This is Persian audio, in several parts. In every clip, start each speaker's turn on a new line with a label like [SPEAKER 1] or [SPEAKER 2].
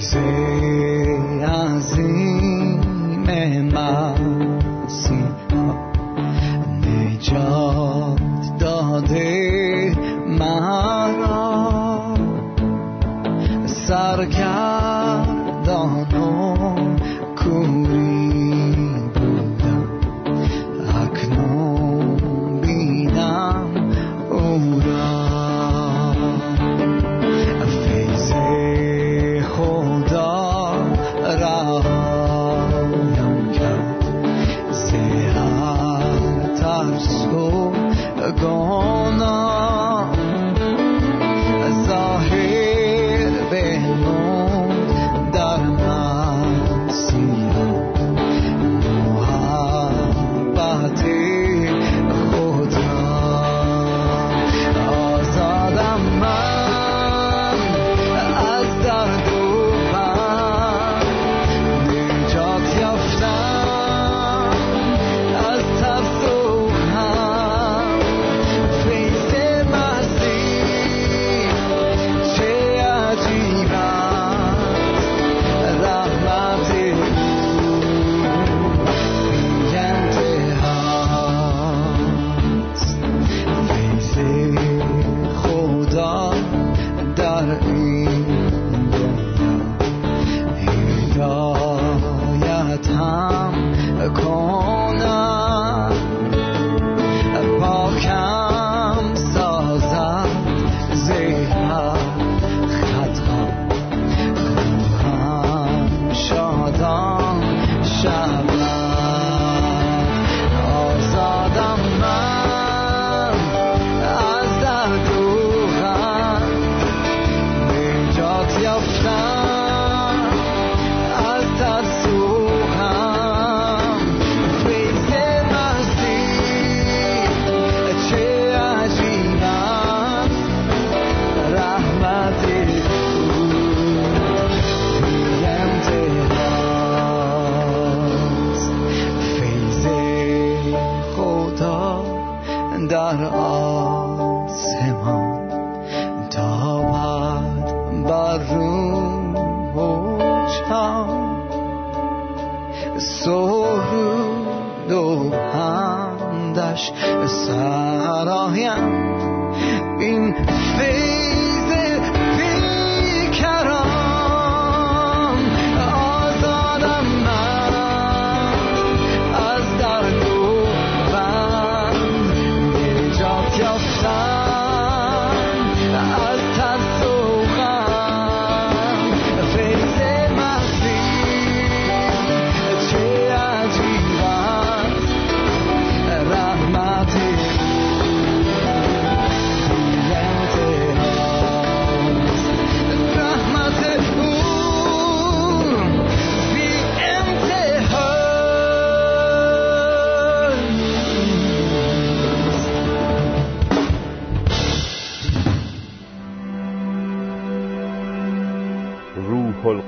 [SPEAKER 1] 谁呀
[SPEAKER 2] 谁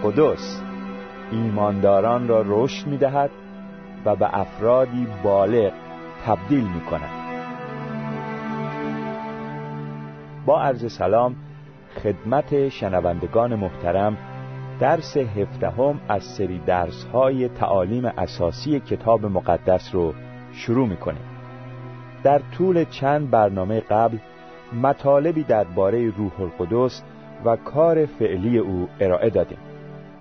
[SPEAKER 2] القدس. ایمانداران را رشد می دهد و به افرادی بالغ تبدیل می کند با عرض سلام خدمت شنوندگان محترم درس هفدهم از سری درس های تعالیم اساسی کتاب مقدس رو شروع می کنیم در طول چند برنامه قبل مطالبی درباره روح القدس و کار فعلی او ارائه دادیم.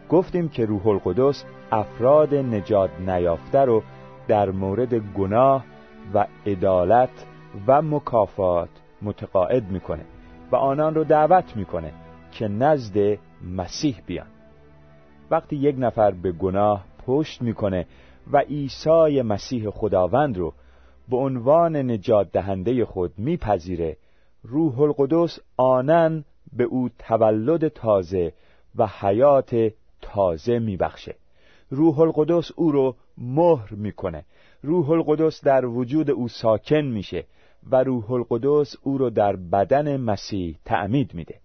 [SPEAKER 2] گفتیم که روح القدس افراد نجات نیافته رو در مورد گناه و عدالت و مکافات متقاعد می‌کنه و آنان رو دعوت می‌کنه که نزد مسیح بیان. وقتی یک نفر به گناه پشت می‌کنه و عیسی مسیح خداوند رو به عنوان نجات دهنده خود میپذیره روح القدس آنن به او تولد تازه و حیات تازه میبخشه. روح القدس او رو مهر می‌کنه. روح القدس در وجود او ساکن میشه و روح القدس او رو در بدن مسیح تعمید میده.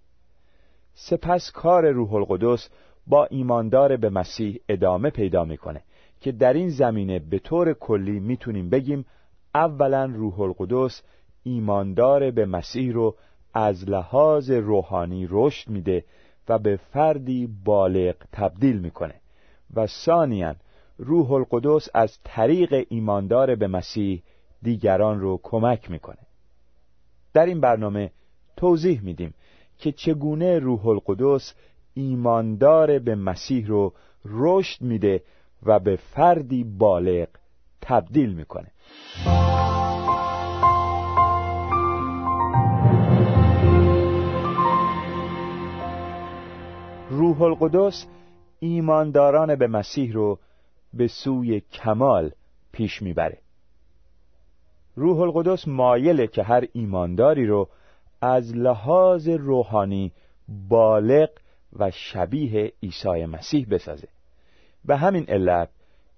[SPEAKER 2] سپس کار روح القدس با ایماندار به مسیح ادامه پیدا می‌کنه که در این زمینه به طور کلی می‌تونیم بگیم اولا روح القدس ایماندار به مسیح رو از لحاظ روحانی رشد میده
[SPEAKER 3] و به فردی بالغ تبدیل می‌کنه و ثانیا روح القدس از طریق ایماندار به مسیح دیگران رو کمک می‌کنه. در این برنامه توضیح میدیم که چگونه روح القدس ایماندار به مسیح رو رشد میده و به فردی بالغ تبدیل می‌کنه. روح القدس ایمانداران به مسیح رو به سوی کمال پیش می‌بره. روح القدس مایله که هر ایمانداری رو از لحاظ روحانی بالغ و شبیه عیسی مسیح بسازه. به همین علت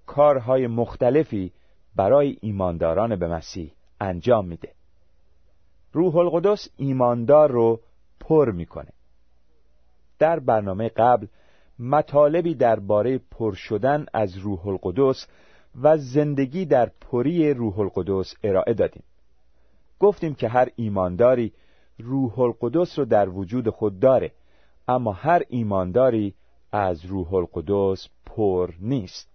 [SPEAKER 3] کارهای مختلفی برای ایمانداران به مسیح انجام میده. روح القدس ایماندار رو پر می‌کنه. در برنامه قبل مطالبی درباره پر شدن از روح القدس و زندگی در پری روح القدس ارائه دادیم. گفتیم که هر ایمانداری روح القدس رو در وجود خود داره اما هر ایمانداری از روح القدس پر نیست.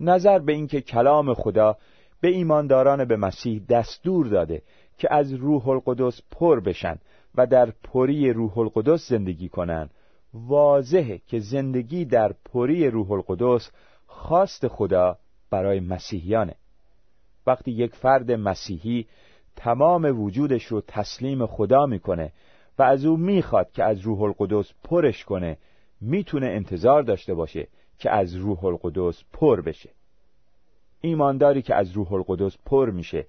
[SPEAKER 3] نظر به اینکه کلام خدا به ایمانداران به مسیح دستور داده که از روح القدس پر بشن و در پری روح القدس زندگی کنند. واضحه که زندگی در پری روح القدس خواست خدا برای مسیحیانه. وقتی یک فرد مسیحی تمام وجودش رو تسلیم خدا می‌کنه و از او می‌خواد که از روح القدس پرش کنه می‌تونه انتظار داشته باشه که از روح القدس پر بشه. ایمانداری که از روح القدس پر میشه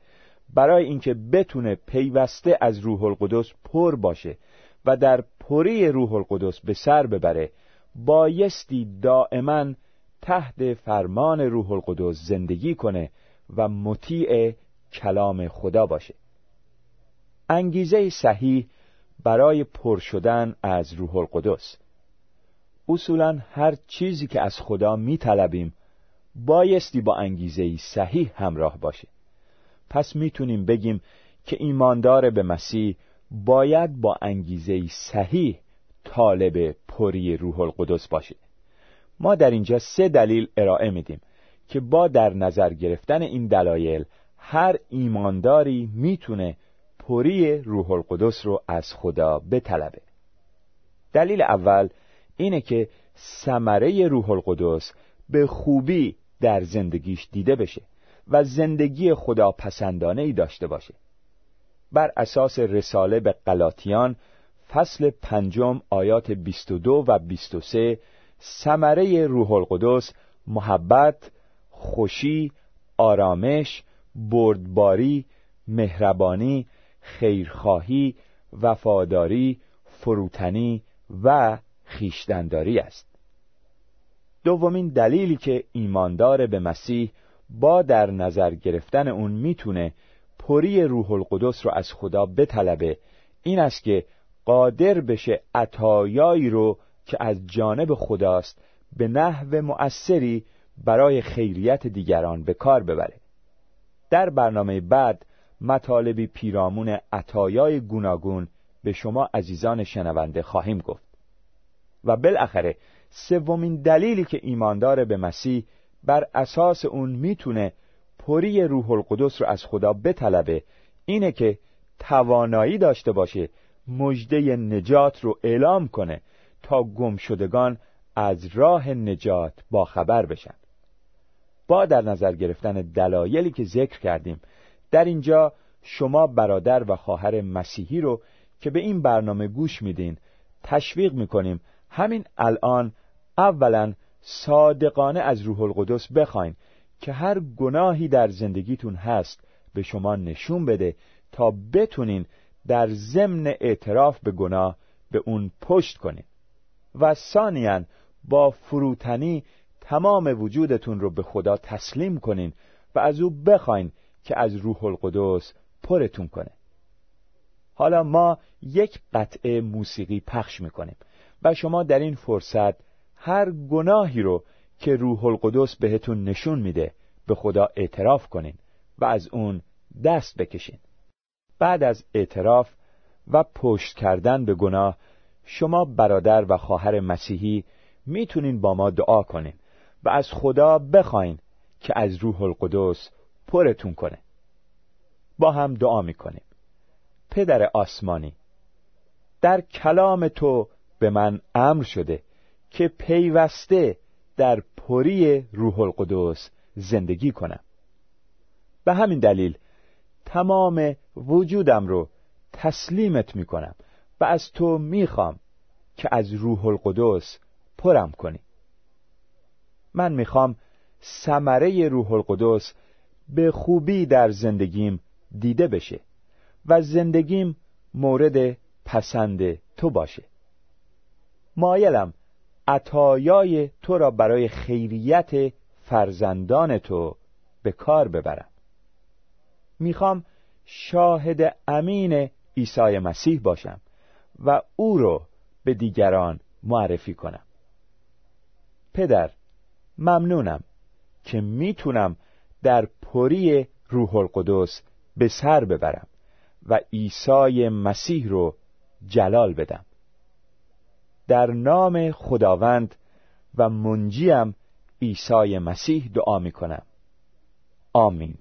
[SPEAKER 3] برای اینکه بتونه پیوسته از روح القدس پر باشه و در پری روح القدس به سر ببره بایستی دائما تحت فرمان روح القدس زندگی کنه و مطیع کلام خدا باشه. انگیزه صحیح برای پر شدن از روح القدس. اصولا هر چیزی که از خدا می طلبیم بایستی با انگیزه صحیح همراه باشه. پس می‌تونیم بگیم که ایماندار به مسیح باید با انگیزه صحیح طالب پری روح القدس باشه. ما در اینجا سه دلیل ارائه میدیم که با در نظر گرفتن این دلایل هر ایمانداری می‌تونه پری روح القدس رو از خدا بطلبه. دلیل اول اینه که ثمره روح القدس به خوبی در زندگیش دیده بشه. و زندگی خدا پسندانه ای داشته باشه بر اساس رساله به قلاتیان فصل پنجم آیات 22 و 23 ثمره روح القدس محبت، خوشی، آرامش، بردباری، مهربانی، خیرخواهی، وفاداری، فروتنی و خیشتنداری است. دومین دلیلی که ایماندار به مسیح با در نظر گرفتن اون می‌تونه پری روح القدس رو از خدا بطلبه. این است که قادر بشه عطایایی رو که از جانب خداست به نحو مؤثری برای خیریت دیگران به کار ببره. در برنامه بعد مطالبی پیرامون عطایای گوناگون به شما عزیزان شنونده خواهیم گفت. و بالاخره سومین دلیلی که ایماندار به مسیح بر اساس اون می‌تونه پری روح القدس رو از خدا بطلبه. اینه که توانایی داشته باشه مجده نجات رو اعلام کنه تا گمشدگان از راه نجات با خبر بشن. با در نظر گرفتن دلایلی که ذکر کردیم در اینجا شما برادر و خواهر مسیحی رو که به این برنامه گوش میدین تشویق می‌کنیم. همین الان اولا صادقانه از روح القدس بخواین که هر گناهی در زندگیتون هست به شما نشون بده تا بتونین در ضمن اعتراف به گناه به اون پشت کنین. و ثانیا با فروتنی تمام وجودتون رو به خدا تسلیم کنین و از او بخواین که از روح القدس پرتون کنه. حالا ما یک قطعه موسیقی پخش می‌کنیم و شما در این فرصت هر گناهی رو که روح القدس بهتون نشون میده به خدا اعتراف کنین و از اون دست بکشین. بعد از اعتراف و پشت کردن به گناه
[SPEAKER 4] شما برادر و خواهر مسیحی می‌تونین با ما دعا کنین و از خدا بخواین که از روح القدس پرتون کنه. با هم دعا می‌کنیم. پدر آسمانی در کلام تو به من امر شده که پیوسته در پری روح القدس زندگی کنم. به همین دلیل تمام وجودم رو تسلیمت می‌کنم و از تو می‌خوام که از روح القدس پرم کنی. من می‌خوام ثمره روح القدس به خوبی در زندگیم دیده بشه و زندگیم مورد پسند تو باشه. مایلم عطایای تو را برای خیریت فرزندان تو به کار ببرم. می‌خوام شاهد امین عیسی مسیح باشم و او رو به دیگران معرفی کنم. پدر ممنونم که می‌تونم در پری روح القدس به سر ببرم و عیسی مسیح رو جلال بدم. در نام خداوند و منجیم عیسی مسیح دعا می کنم آمین.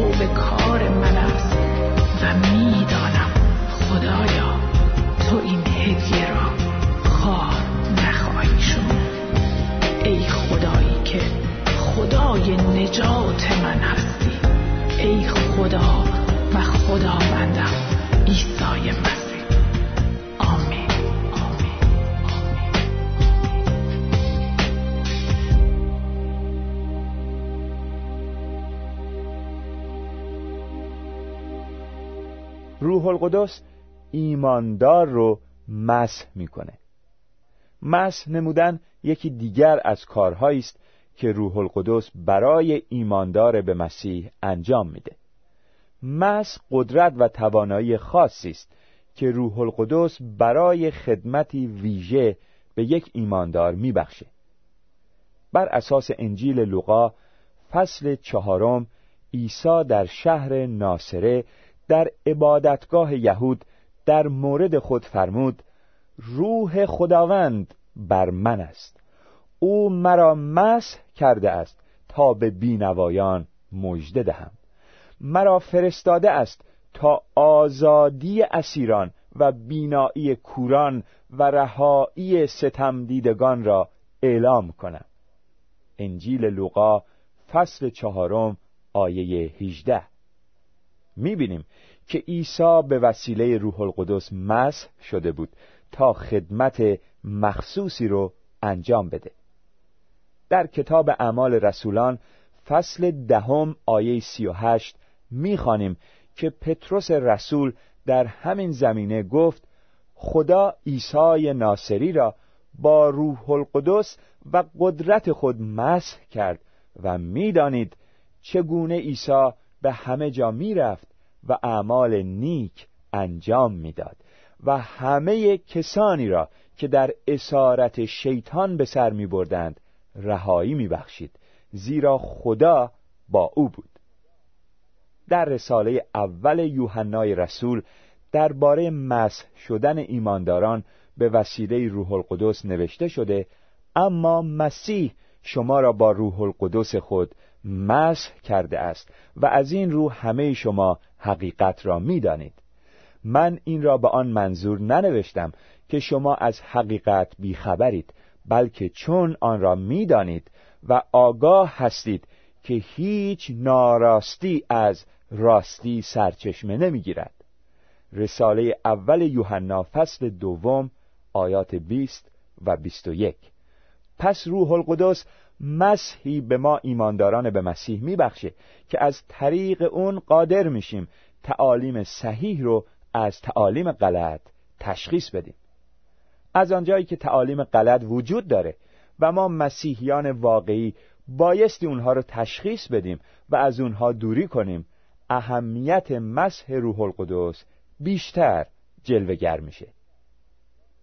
[SPEAKER 5] به
[SPEAKER 6] کار من است و می‌دانم خدایا تو این هدیه را خار نخواهی شد. ای خدایی که خدای نجات من هستی ای خدا و خداوندم عیسی مسیح.
[SPEAKER 3] روح القدس ایماندار رو مسح می‌کنه. مسح نمودن یکی دیگر از کارهایی است که روح القدس برای ایماندار به مسیح انجام میده. مسح قدرت و توانایی خاصی است که روح القدس برای خدمتی ویژه به یک ایماندار میبخشه. بر اساس انجیل لوقا فصل چهارم عیسی در شهر ناصره در عبادتگاه یهود در مورد خود فرمود روح خداوند بر من است. او مرا مسح کرده است تا به بینوایان مژده دهم. مرا فرستاده است تا آزادی اسیران و بینایی کوران و رهایی ستم دیدگان را اعلام کنم. انجیل لوقا فصل چهارم آیه 18 می‌بینیم که عیسی به وسیله روح القدس مسح شده بود تا خدمت مخصوصی رو انجام بده. در کتاب اعمال رسولان فصل دهم آیه 38 می‌خوانیم که پتروس رسول در همین زمینه گفت خدا عیسی ناصری را با روح القدس و قدرت خود مسح کرد و می‌دانید چگونه عیسی به همه جا می‌رفت و اعمال نیک انجام می‌داد و همه کسانی را که در اسارت شیطان به سر می بردند رهایی می بخشید زیرا خدا با او بود. در رساله اول یوحنای رسول درباره مسح شدن ایمانداران به وسیله روح القدس نوشته شده اما مسیح شما را با روح القدس خود مسح کرده است و از این رو همه شما حقیقت را می‌دانید. من این را به آن منظور ننوشتم که شما از حقیقت بیخبرید بلکه چون آن را می‌دانید و آگاه هستید که هیچ ناراستی از راستی سرچشمه نمی‌گیرد. رساله اول یوحنا فصل دوم آیات 20 و 21 پس روح القدس مسحی به ما ایمانداران به مسیح میبخشه که از طریق اون قادر میشیم تعالیم صحیح رو از تعالیم غلط تشخیص بدیم. از آنجایی که تعالیم غلط وجود داره و ما مسیحیان واقعی بایستی اونها رو تشخیص بدیم و از اونها دوری کنیم اهمیت مسح روح القدس بیشتر جلوگر میشه.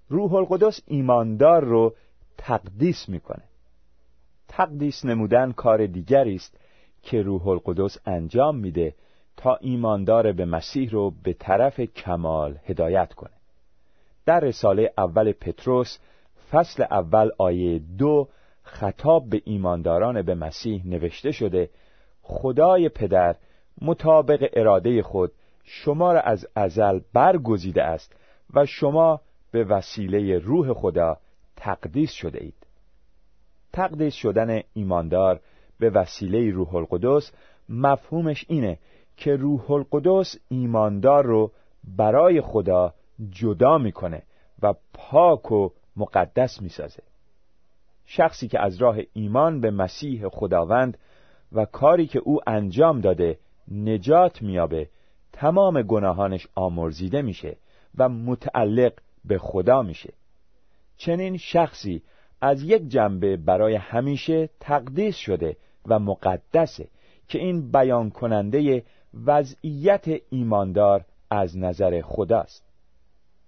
[SPEAKER 3] روح القدس ایماندار رو تقدیس می‌کنه. تقدیس نمودن کار دیگری است که روح القدس انجام میده تا ایماندار به مسیح رو به طرف کمال هدایت کنه. در رساله اول پتروس فصل اول آیه دو خطاب به ایمانداران به مسیح نوشته شده خدای پدر مطابق اراده خود شما را از ازل برگزیده است و شما به وسیله روح خدا تقدیس شده اید. تقدیس شدن ایماندار به وسیله روح القدس مفهومش اینه که روح القدس ایماندار رو برای خدا جدا می‌کنه و پاک و مقدس می‌سازه. شخصی که از راه ایمان به مسیح خداوند و کاری که او انجام داده نجات میابه تمام گناهانش آمرزیده میشه و متعلق به خدا میشه. چنین شخصی از یک جنبه برای همیشه تقدیس شده و مقدسه که این بیان کننده وضعیت ایماندار از نظر خداست.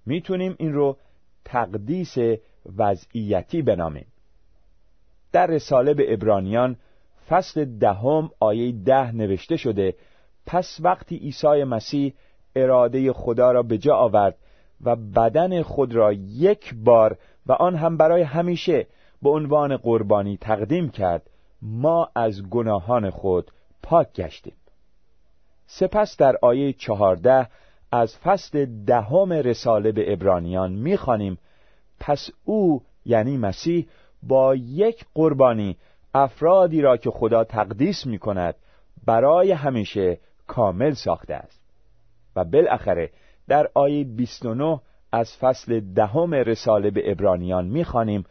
[SPEAKER 3] می‌تونیم این رو تقدیس وضعیتی بنامیم. در رساله به ابرانیان فصل دهم آیه ده نوشته شده پس وقتی عیسی مسیح اراده خدا را به جا آورد و بدن خود را یک بار و آن هم برای همیشه به عنوان قربانی تقدیم کرد ما از گناهان خود پاک گشتیم. سپس در آیه چهارده از فصل دهم رساله به ابرانیان می‌خوانیم پس او یعنی مسیح با یک قربانی افرادی را که خدا تقدیس می کند برای همیشه کامل ساخته است. و بالاخره در آیه 29 از فصل دهم رساله به ابرانیان می‌خوانیم.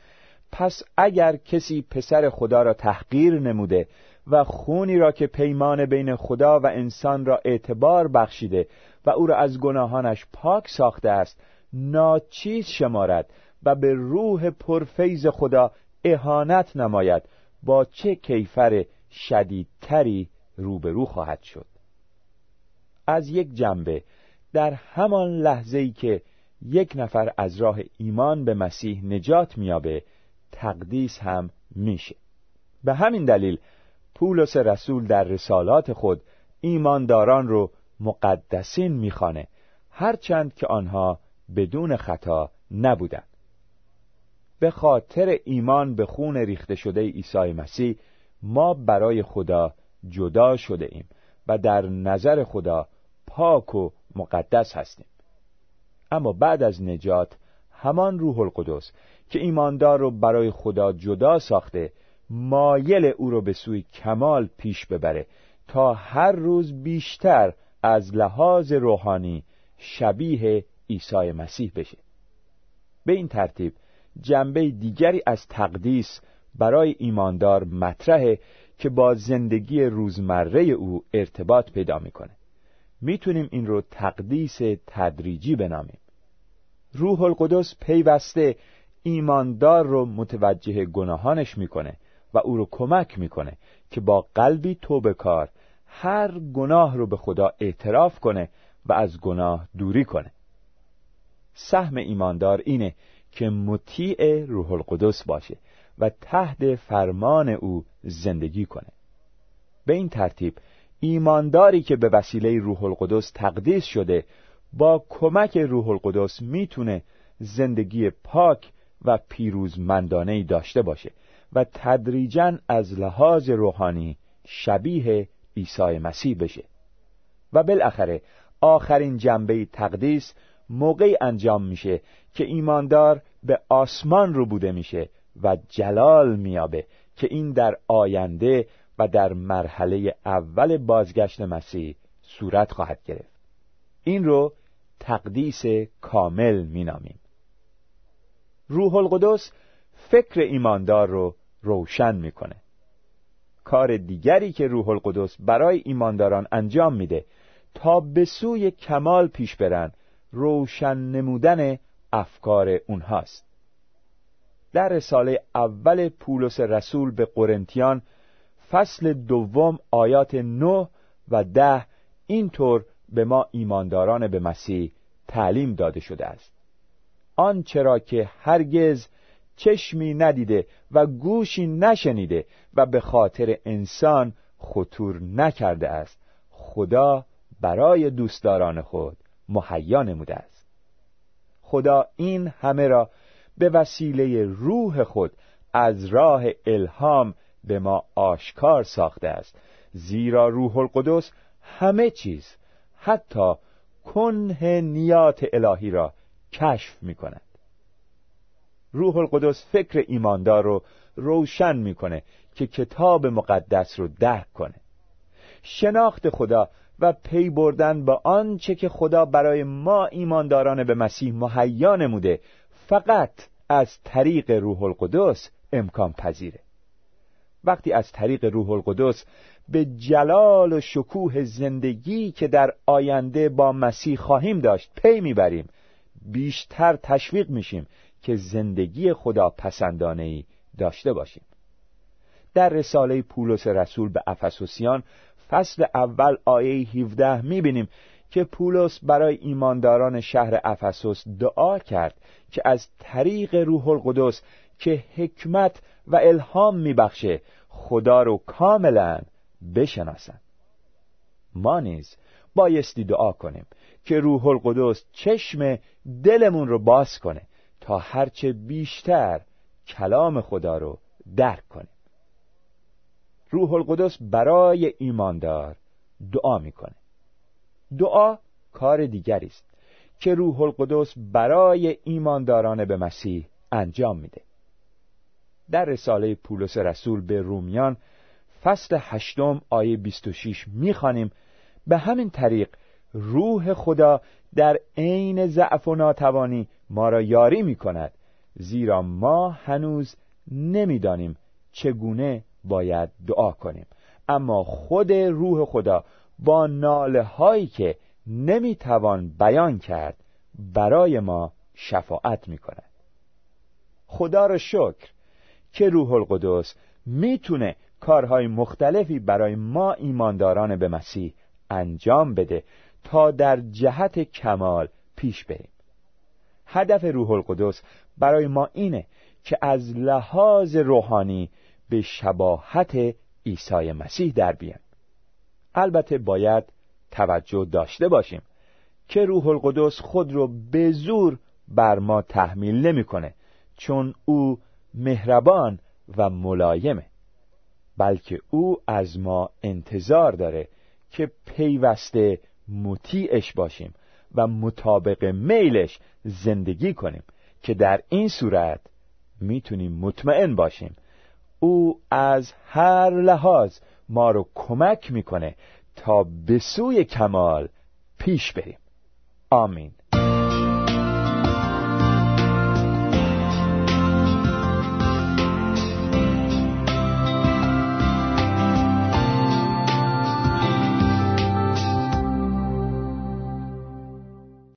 [SPEAKER 3] پس اگر کسی پسر خدا را تحقیر نموده و خونی را که پیمان بین خدا و انسان را اعتبار بخشیده و او را از گناهانش پاک ساخته است ناچیز شمارد و به روح پرفیز خدا اهانت نماید با چه کیفر شدیدتری روبرو خواهد شد. از یک جنبه در همان لحظه ای که یک نفر از راه ایمان به مسیح نجات میابه تقدیس هم میشه. به همین دلیل پولس رسول در رسالات خود ایمانداران رو مقدسین می‌خوانه هرچند که آنها بدون خطا نبودند. به خاطر ایمان به خون ریخته شده عیسی مسیح ما برای خدا جدا شده ایم و در نظر خدا پاک و مقدس هستیم. اما بعد از نجات همان روح القدس که ایماندار رو برای خدا جدا ساخته مایل او رو به سوی کمال پیش ببره تا هر روز بیشتر از لحاظ روحانی شبیه عیسی مسیح بشه. به این ترتیب جنبه دیگری از تقدیس برای ایماندار مطرحه که با زندگی روزمره او ارتباط پیدا می‌کنه. می‌تونیم این رو تقدیس تدریجی بنامیم. روح القدس پیوسته ایماندار رو متوجه گناهانش می‌کنه و او رو کمک می‌کنه که با قلبی توبه کار هر گناه رو به خدا اعتراف کنه و از گناه دوری کنه. سهم ایماندار اینه که مطیع روح القدس باشه و تحت فرمان او زندگی کنه. به این ترتیب ایمانداری که به وسیله روح القدس تقدیس شده با کمک روح القدس می‌تونه زندگی پاک و پیروزمندانه داشته باشه و تدریجا از لحاظ روحانی شبیه عیسی مسیح بشه. و بالاخره آخرین جنبه تقدیس موقعی انجام میشه که ایماندار به آسمان رو بوده میشه و جلال میابه که این در آینده و در مرحله اول بازگشت مسیح صورت خواهد گرفت. این رو تقدیس کامل مینامیم. روح القدس فکر ایماندار رو روشن می‌کنه. کار دیگری که روح القدس برای ایمانداران انجام میده تا به سوی کمال پیش برن روشن نمودن افکار اونهاست. در رساله اول پولس رسول به قرنتیان فصل دوم آیات نه و ده اینطور به ما ایمانداران به مسیح تعلیم داده شده است. آنچه را که هرگز چشمی ندیده و گوشی نشنیده و به خاطر انسان خطور نکرده است خدا برای دوستداران خود مهیا نموده است. خدا این همه را به وسیله روح خود از راه الهام به ما آشکار ساخته است. زیرا روح القدس همه چیز حتی کنه نیات الهی را کشف می کند روح القدس فکر ایماندار رو روشن می‌کنه که کتاب مقدس رو درک کنه. شناخت خدا و پی بردن به آنچه که خدا برای ما ایمانداران به مسیح مهیا نموده فقط از طریق روح القدس امکان پذیره. وقتی از طریق روح القدس به جلال و شکوه زندگی که در آینده با مسیح خواهیم داشت پی می‌بریم بیشتر تشویق میشیم که زندگی خدا پسندانه ای داشته باشیم. در رساله پولس رسول به افسوسیان فصل اول آیه 17 می‌بینیم که پولس برای ایمانداران شهر افسوس دعا کرد که از طریق روح القدس که حکمت و الهام میبخشه. خدا رو کاملا بشناسند ما نیز بایستی دعا کنیم که روح القدس چشم دلمون رو باز کنه تا هرچه بیشتر کلام خدا رو درک کنیم. روح القدس برای ایماندار دعا می‌کنه. دعا کار دیگری است که روح القدس برای ایمانداران به مسیح انجام میده. در رساله پولس رسول به رومیان فصل هشتم آیه 26 می‌خوانیم. به همین طریق روح خدا در عین ضعف و ناتوانی ما را یاری می کند زیرا ما هنوز نمی‌دانیم چگونه باید دعا کنیم. اما خود روح خدا با ناله هایی که نمی‌توان بیان کرد برای ما شفاعت می کند خدا را شکر. که روح القدس می‌تونه کارهای مختلفی برای ما ایمانداران به مسیح انجام بده تا در جهت کمال پیش بریم. هدف روح القدس برای ما اینه که از لحاظ روحانی به شباهت عیسی مسیح در بیان البته باید توجه داشته باشیم که روح القدس خود رو به زور بر ما تحمیل نمی‌کنه چون او مهربان و ملایمه بلکه او از ما انتظار داره که پیوسته مطیعش باشیم و مطابق میلش زندگی کنیم که در این صورت می‌تونیم مطمئن باشیم. او از هر لحاظ ما رو کمک می‌کنه تا به سوی کمال پیش بریم. آمین.